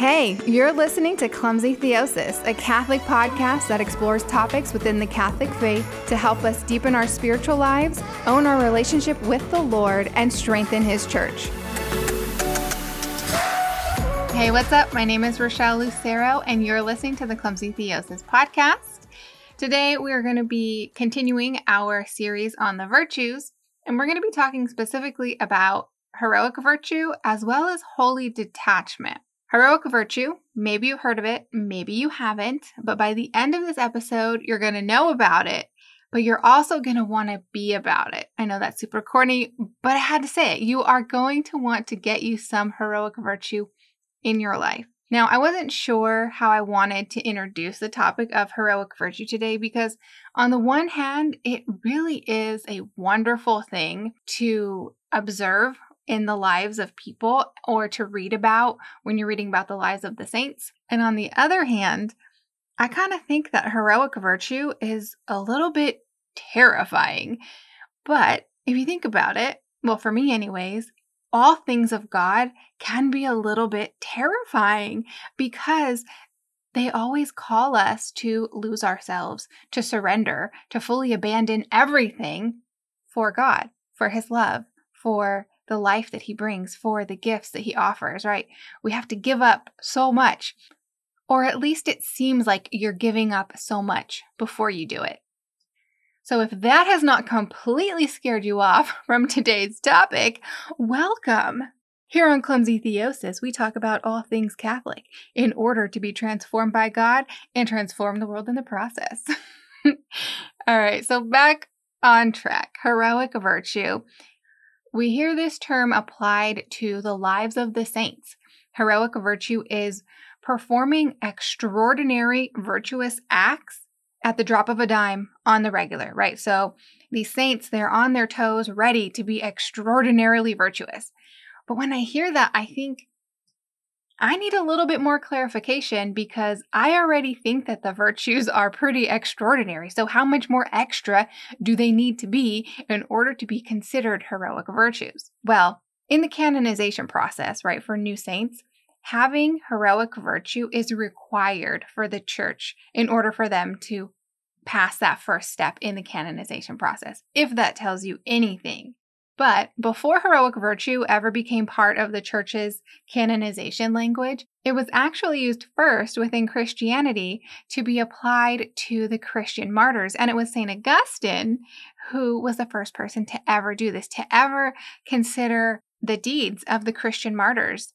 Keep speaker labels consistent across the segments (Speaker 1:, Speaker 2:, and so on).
Speaker 1: Hey, you're listening to Clumsy Theosis, a Catholic podcast that explores topics within the Catholic faith to help us deepen our spiritual lives, own our relationship with the Lord, and strengthen His church. Hey, what's up? My name is Rochelle Lucero, and you're listening to the Clumsy Theosis podcast. Today, we are going to be continuing our series on the virtues, and we're going to be talking specifically about heroic virtue as well as holy detachment. Heroic virtue, maybe you've heard of it, maybe you haven't, but by the end of this episode, you're going to know about it, but you're also going to want to be about it. I know that's super corny, but I had to say it. You are going to want to get you some heroic virtue in your life. Now, I wasn't sure how I wanted to introduce the topic of heroic virtue today because, on the one hand, it really is a wonderful thing to observe in the lives of people or to read about when you're reading about the lives of the saints. And on the other hand, I kind of think that heroic virtue is a little bit terrifying. But if you think about it, well, for me, anyways, all things of God can be a little bit terrifying because they always call us to lose ourselves, to surrender, to fully abandon everything for God, for His love, for the life that he brings, for the gifts that he offers, right? We have to give up so much. Or at least it seems like you're giving up so much before you do it. So, if that has not completely scared you off from today's topic, welcome. Here on Clumsy Theosis, we talk about all things Catholic in order to be transformed by God and transform the world in the process. all right, so back on track. Heroic virtue we hear this term applied to the lives of the saints. Heroic virtue is performing extraordinary virtuous acts at the drop of a dime on the regular, right? So these saints, they're on their toes, ready to be extraordinarily virtuous. But when I hear that, I think I need a little bit more clarification because I already think that the virtues are pretty extraordinary. So, how much more extra do they need to be in order to be considered heroic virtues? Well, in the canonization process, right, for new saints, having heroic virtue is required for the church in order for them to pass that first step in the canonization process. If that tells you anything, but before heroic virtue ever became part of the church's canonization language, it was actually used first within Christianity to be applied to the Christian martyrs. And it was St. Augustine who was the first person to ever do this, to ever consider the deeds of the Christian martyrs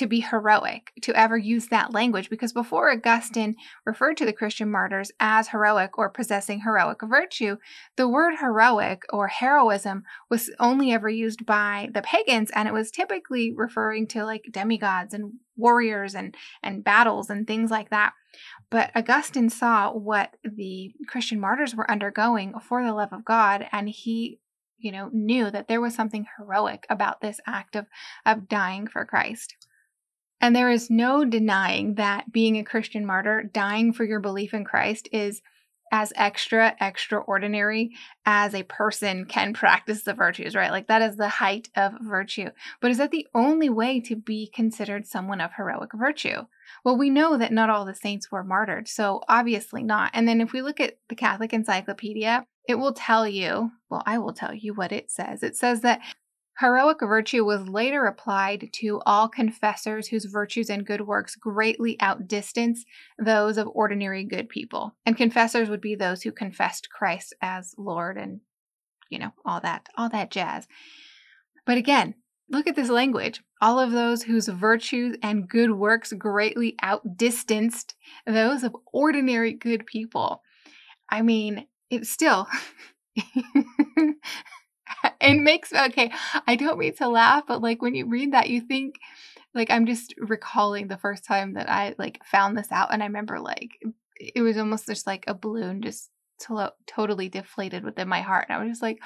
Speaker 1: to be heroic, to ever use that language, because before Augustine referred to the Christian martyrs as heroic or possessing heroic virtue, the word heroic or heroism was only ever used by the pagans, and it was typically referring to like demigods and warriors and, and battles and things like that. But Augustine saw what the Christian martyrs were undergoing for the love of God, and he you know knew that there was something heroic about this act of of dying for Christ. And there is no denying that being a Christian martyr, dying for your belief in Christ, is as extra, extraordinary as a person can practice the virtues, right? Like that is the height of virtue. But is that the only way to be considered someone of heroic virtue? Well, we know that not all the saints were martyred, so obviously not. And then if we look at the Catholic Encyclopedia, it will tell you, well, I will tell you what it says. It says that Heroic virtue was later applied to all confessors whose virtues and good works greatly outdistance those of ordinary good people. And confessors would be those who confessed Christ as Lord and you know, all that, all that jazz. But again, look at this language. All of those whose virtues and good works greatly outdistanced those of ordinary good people. I mean, it's still it makes okay i don't mean to laugh but like when you read that you think like i'm just recalling the first time that i like found this out and i remember like it was almost just like a balloon just to- totally deflated within my heart and i was just like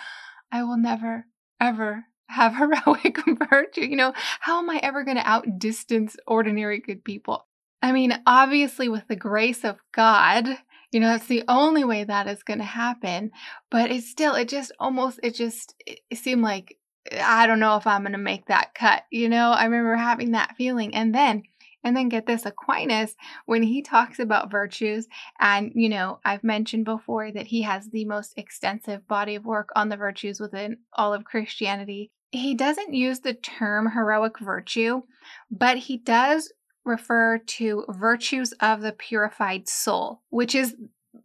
Speaker 1: i will never ever have heroic virtue you know? How am i ever going to outdistance ordinary good people? I mean obviously with the grace of god you know that's the only way that is going to happen but it's still it just almost it just it seemed like i don't know if i'm going to make that cut you know i remember having that feeling and then And then get this Aquinas, when he talks about virtues, and you know, I've mentioned before that he has the most extensive body of work on the virtues within all of Christianity. He doesn't use the term heroic virtue, but he does refer to virtues of the purified soul, which is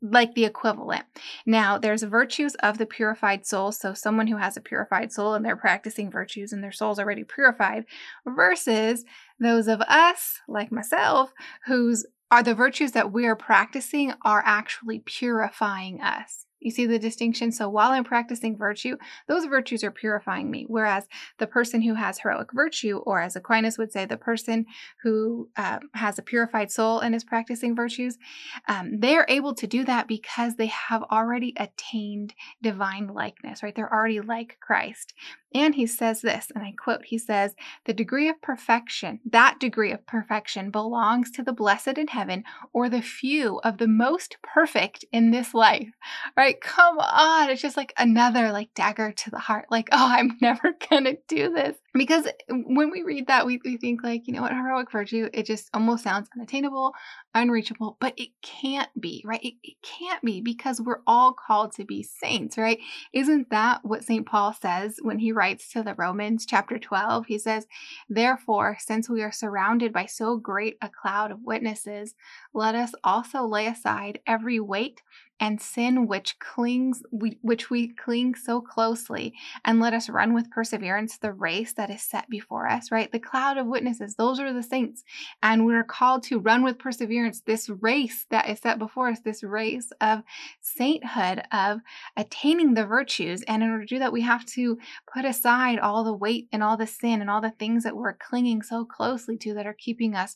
Speaker 1: like the equivalent. Now, there's virtues of the purified soul. So, someone who has a purified soul and they're practicing virtues and their soul's already purified, versus those of us, like myself, whose are the virtues that we are practicing are actually purifying us. You see the distinction? So while I'm practicing virtue, those virtues are purifying me. Whereas the person who has heroic virtue, or as Aquinas would say, the person who uh, has a purified soul and is practicing virtues, um, they're able to do that because they have already attained divine likeness, right? They're already like Christ. And he says this, and I quote, he says, The degree of perfection, that degree of perfection belongs to the blessed in heaven or the few of the most perfect in this life. Right? Come on. It's just like another like dagger to the heart. Like, oh, I'm never gonna do this. Because when we read that, we, we think like, you know what, heroic virtue, it just almost sounds unattainable, unreachable, but it can't be, right? It, it can't be because we're all called to be saints, right? Isn't that what St. Paul says when he writes to the Romans, chapter 12. He says, Therefore, since we are surrounded by so great a cloud of witnesses, let us also lay aside every weight and sin which clings we, which we cling so closely and let us run with perseverance the race that is set before us right the cloud of witnesses those are the saints and we're called to run with perseverance this race that is set before us this race of sainthood of attaining the virtues and in order to do that we have to put aside all the weight and all the sin and all the things that we're clinging so closely to that are keeping us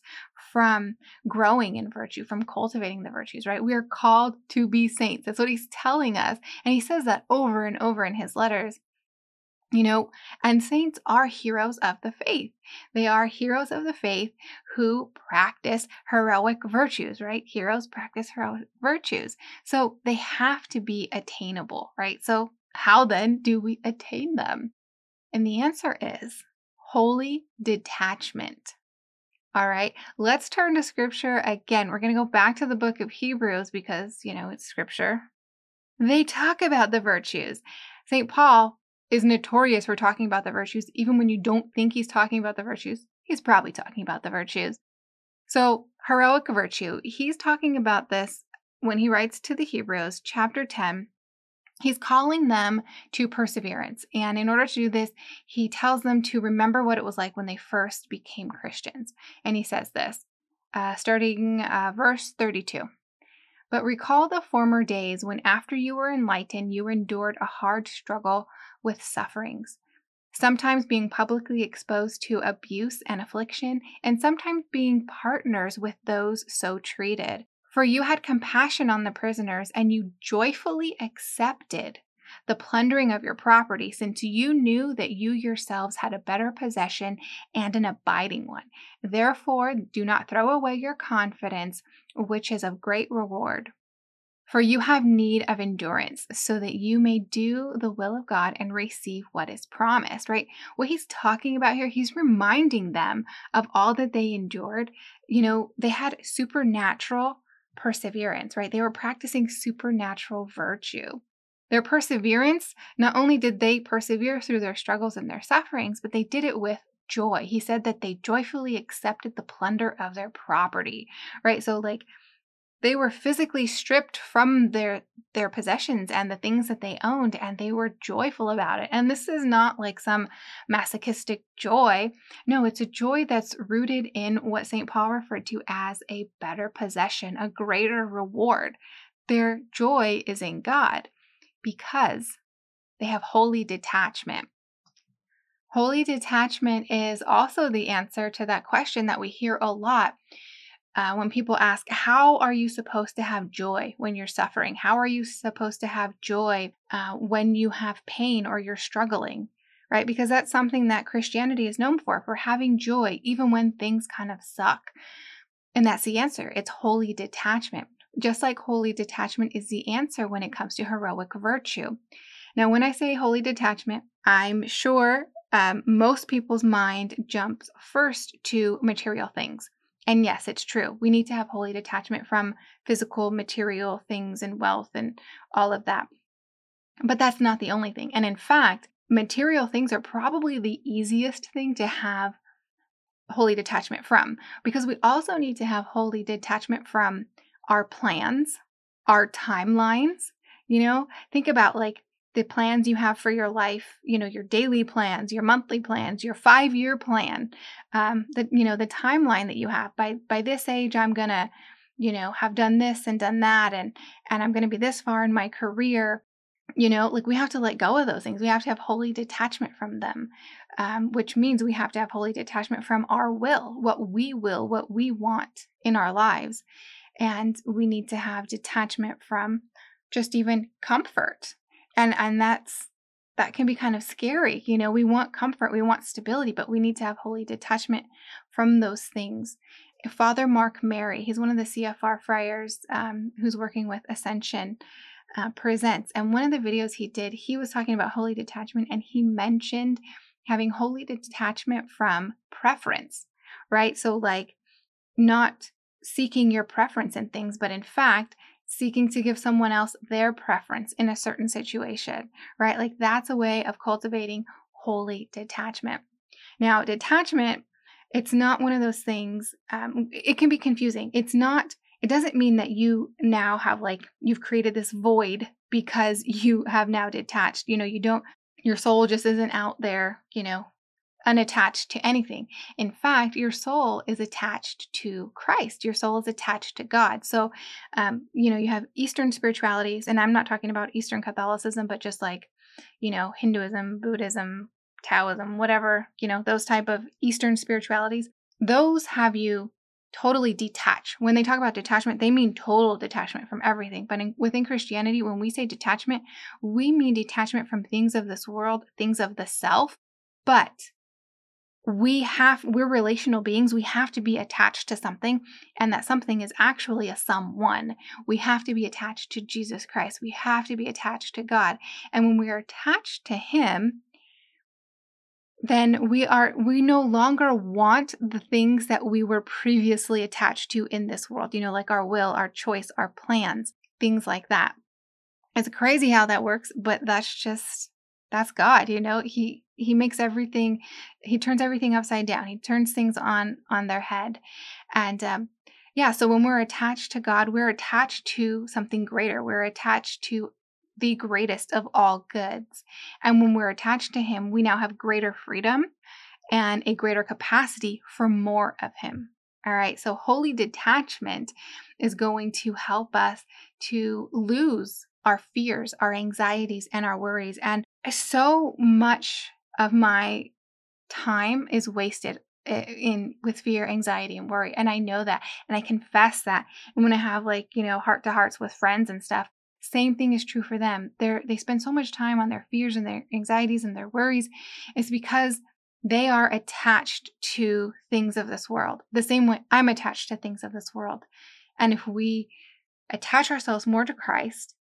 Speaker 1: from growing in virtue from cultivating the virtues right we are called to be saints. That's what he's telling us. And he says that over and over in his letters. You know, and saints are heroes of the faith. They are heroes of the faith who practice heroic virtues, right? Heroes practice heroic virtues. So they have to be attainable, right? So, how then do we attain them? And the answer is holy detachment. All right, let's turn to scripture again. We're going to go back to the book of Hebrews because, you know, it's scripture. They talk about the virtues. St. Paul is notorious for talking about the virtues, even when you don't think he's talking about the virtues. He's probably talking about the virtues. So, heroic virtue, he's talking about this when he writes to the Hebrews, chapter 10, He's calling them to perseverance. And in order to do this, he tells them to remember what it was like when they first became Christians. And he says this, uh, starting uh, verse 32. But recall the former days when, after you were enlightened, you endured a hard struggle with sufferings, sometimes being publicly exposed to abuse and affliction, and sometimes being partners with those so treated. For you had compassion on the prisoners, and you joyfully accepted the plundering of your property, since you knew that you yourselves had a better possession and an abiding one. Therefore, do not throw away your confidence, which is of great reward. For you have need of endurance, so that you may do the will of God and receive what is promised, right? What he's talking about here, he's reminding them of all that they endured. You know, they had supernatural perseverance, right? They were practicing supernatural virtue. Their perseverance, not only did they persevere through their struggles and their sufferings, but they did it with joy. He said that they joyfully accepted the plunder of their property, right? So, like, they were physically stripped from their their possessions and the things that they owned and they were joyful about it. And this is not like some masochistic joy. No it's a joy that's rooted in what st paul referred to as a better possession a greater reward. Their joy is in god because they have holy detachment. Holy detachment is also the answer to that question that we hear a lot uh, when people ask, How are you supposed to have joy when you're suffering? How are you supposed to have joy uh, when you have pain or you're struggling? Right? Because that's something that Christianity is known for, for having joy even when things kind of suck. And that's the answer it's holy detachment. Just like holy detachment is the answer when it comes to heroic virtue. Now, when I say holy detachment, I'm sure um, most people's mind jumps first to material things And yes, it's true. We need to have holy detachment from physical, material things and wealth and all of that. But that's not the only thing. And in fact, material things are probably the easiest thing to have holy detachment from because we also need to have holy detachment from our plans, our timelines. You know, think about like the plans you have for your life, you know, your daily plans, your monthly plans, your five year plan, um, the, you know, the timeline that you have by, by this age, I'm to, you know, have done this and done that. And, and I'm to be this far in my career. You know, like we have to let go of those things. We have to have holy detachment from them, um, which means we have to have holy detachment from our will, what we will, what we want in our lives. And we need to have detachment from just even comfort and and that's that can be kind of scary you know we want comfort we want stability but we need to have holy detachment from those things. Father mark mary he's one of the cfr friars um, who's working with ascension uh, presents and one of the videos he did he was talking about holy detachment and he mentioned having holy detachment from preference right? So like not seeking your preference in things but in fact seeking to give someone else their preference in a certain situation, right? Like that's a way of cultivating holy detachment. Now, detachment, it's not one of those things, um, it can be confusing. It's not, it doesn't mean that you now have like, you've created this void because you have now detached. You know, you don't, your soul just isn't out there, you know, unattached to anything. In fact, your soul is attached to Christ. Your soul is attached to God. So, um, you know, you have Eastern spiritualities, and I'm not talking about Eastern Catholicism, but just like, you know, Hinduism, Buddhism, Taoism, whatever, you know, those type of Eastern spiritualities. Those have you totally detach. When they talk about detachment, they mean total detachment from everything. But in, within Christianity, when we say detachment, we mean detachment from things of this world, things of the self, but we have we're relational beings we have to be attached to something and that something is actually a someone. We have to be attached to jesus christ. We have to be attached to god. And when we are attached to him then we are we no longer want the things that we were previously attached to in this world you know like our will our choice our plans things like that. It's crazy how that works but that's just that's god you know? He he makes everything he turns everything upside down. He turns things on on their head. And um, yeah so when we're attached to god we're attached to something greater. We're attached to the greatest of all goods. And when we're attached to him we now have greater freedom and a greater capacity for more of him. All right so holy detachment is going to help us to lose our fears, our anxieties, and our worries. And so much of my time is wasted eh, in with fear, anxiety, and worry. And I know that. And I confess that. And when I have like, you know, heart to hearts with friends and stuff, same thing is true for them. They're they spend so much time on their fears and their anxieties and their worries. It's because they are attached to things of this world. The same way I'm attached to things of this world. And if we attach ourselves more to Christ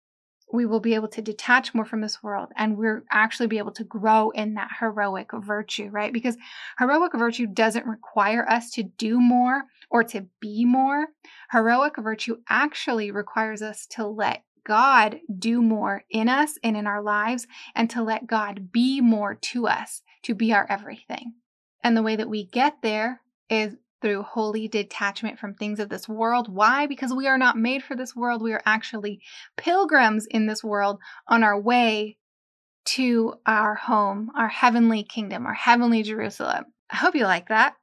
Speaker 1: we will be able to detach more from this world and we're actually be able to grow in that heroic virtue, right? Because heroic virtue doesn't require us to do more or to be more. Heroic virtue actually requires us to let God do more in us and in our lives and to let God be more to us, to be our everything. And the way that we get there is through holy detachment from things of this world. Why? Because we are not made for this world. We are actually pilgrims in this world on our way to our home, our heavenly kingdom, our heavenly Jerusalem. I hope you like that.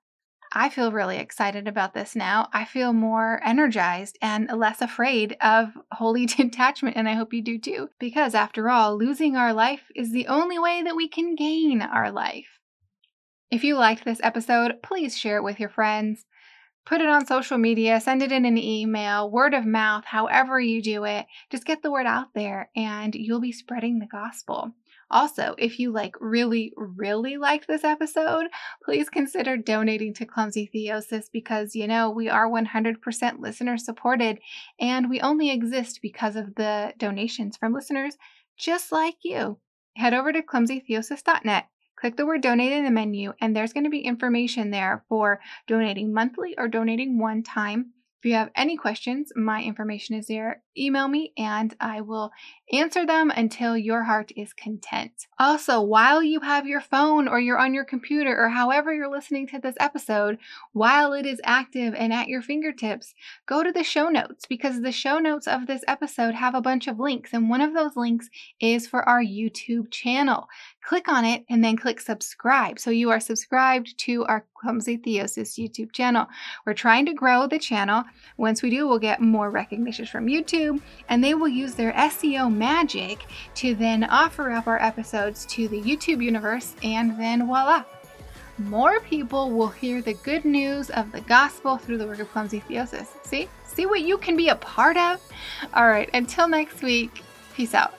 Speaker 1: I feel really excited about this now. I feel more energized and less afraid of holy detachment, and I hope you do too. Because after all, losing our life is the only way that we can gain our life. If you liked this episode, please share it with your friends. Put it on social media, send it in an email, word of mouth, however you do it. Just get the word out there and you'll be spreading the gospel. Also, if you like really, really liked this episode, please consider donating to Clumsy Theosis because you know we are 100% listener supported and we only exist because of the donations from listeners just like you. Head over to clumsytheosis.net click the word donate in the menu, and there's going to be information there for donating monthly or donating one time. If you have any questions, my information is there. Email me and I will answer them until your heart is content. Also, while you have your phone or you're on your computer or however you're listening to this episode, while it is active and at your fingertips, go to the show notes because the show notes of this episode have a bunch of links, and one of those links is for our YouTube channel. Click on it and then click subscribe so you are subscribed to our Clumsy Theosis YouTube channel. We're trying to grow the channel. Once we do, we'll get more recognition from YouTube, and they will use their SEO magic to then offer up our episodes to the YouTube universe, and then voila. More people will hear the good news of the gospel through the work of Clumsy Theosis. See? See what you can be a part of? All right, until next week, peace out.